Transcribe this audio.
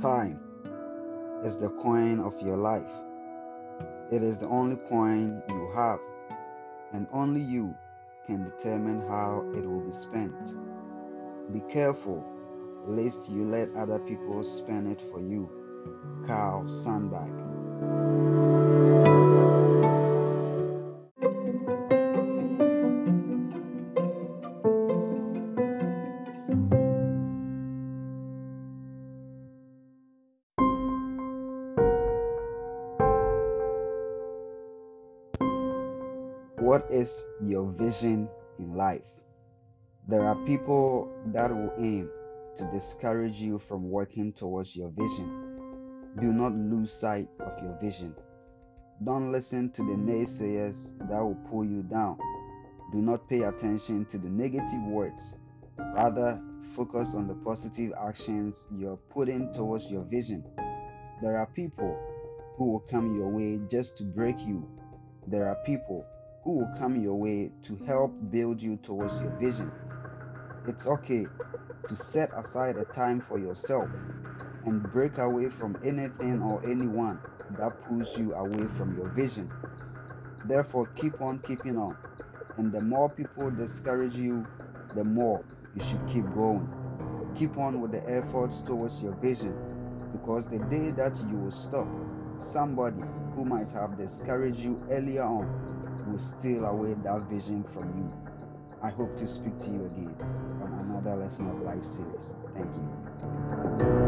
Time is the coin of your life. It is the only coin you have, and only you can determine how it will be spent. Be careful lest you let other people spend it for you. Carl Sandburg. What is your vision in life? There are people that will aim to discourage you from working towards your vision. Do not lose sight of your vision. Don't listen to the naysayers that will pull you down. Do not pay attention to the negative words. Rather, focus on the positive actions you're putting towards your vision. There are people who will come your way just to break you. There are people who will come your way to help build you towards your vision. It's okay to set aside a time for yourself and break away from anything or anyone that pulls you away from your vision. Therefore, keep on keeping on. And the more people discourage you, the more you should keep going. Keep on with the efforts towards your vision because the day that you will stop, somebody who might have discouraged you earlier on will steal away that vision from you. I hope to speak to you again on another lesson of life series. Thank you.